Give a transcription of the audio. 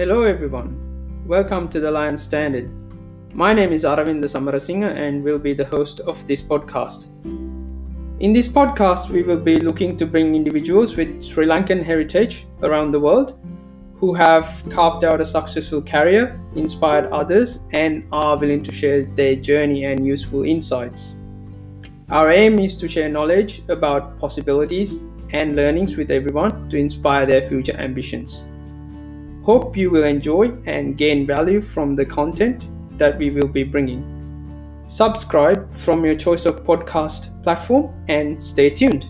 Hello, everyone. Welcome to the Lion Standard. My name is Aravinda Samarasinga and will be the host of this podcast. In this podcast, we will be looking to bring individuals with Sri Lankan heritage around the world who have carved out a successful career, inspired others, and are willing to share their journey and useful insights. Our aim is to share knowledge about possibilities and learnings with everyone to inspire their future ambitions. Hope you will enjoy and gain value from the content that we will be bringing. Subscribe from your choice of podcast platform and stay tuned.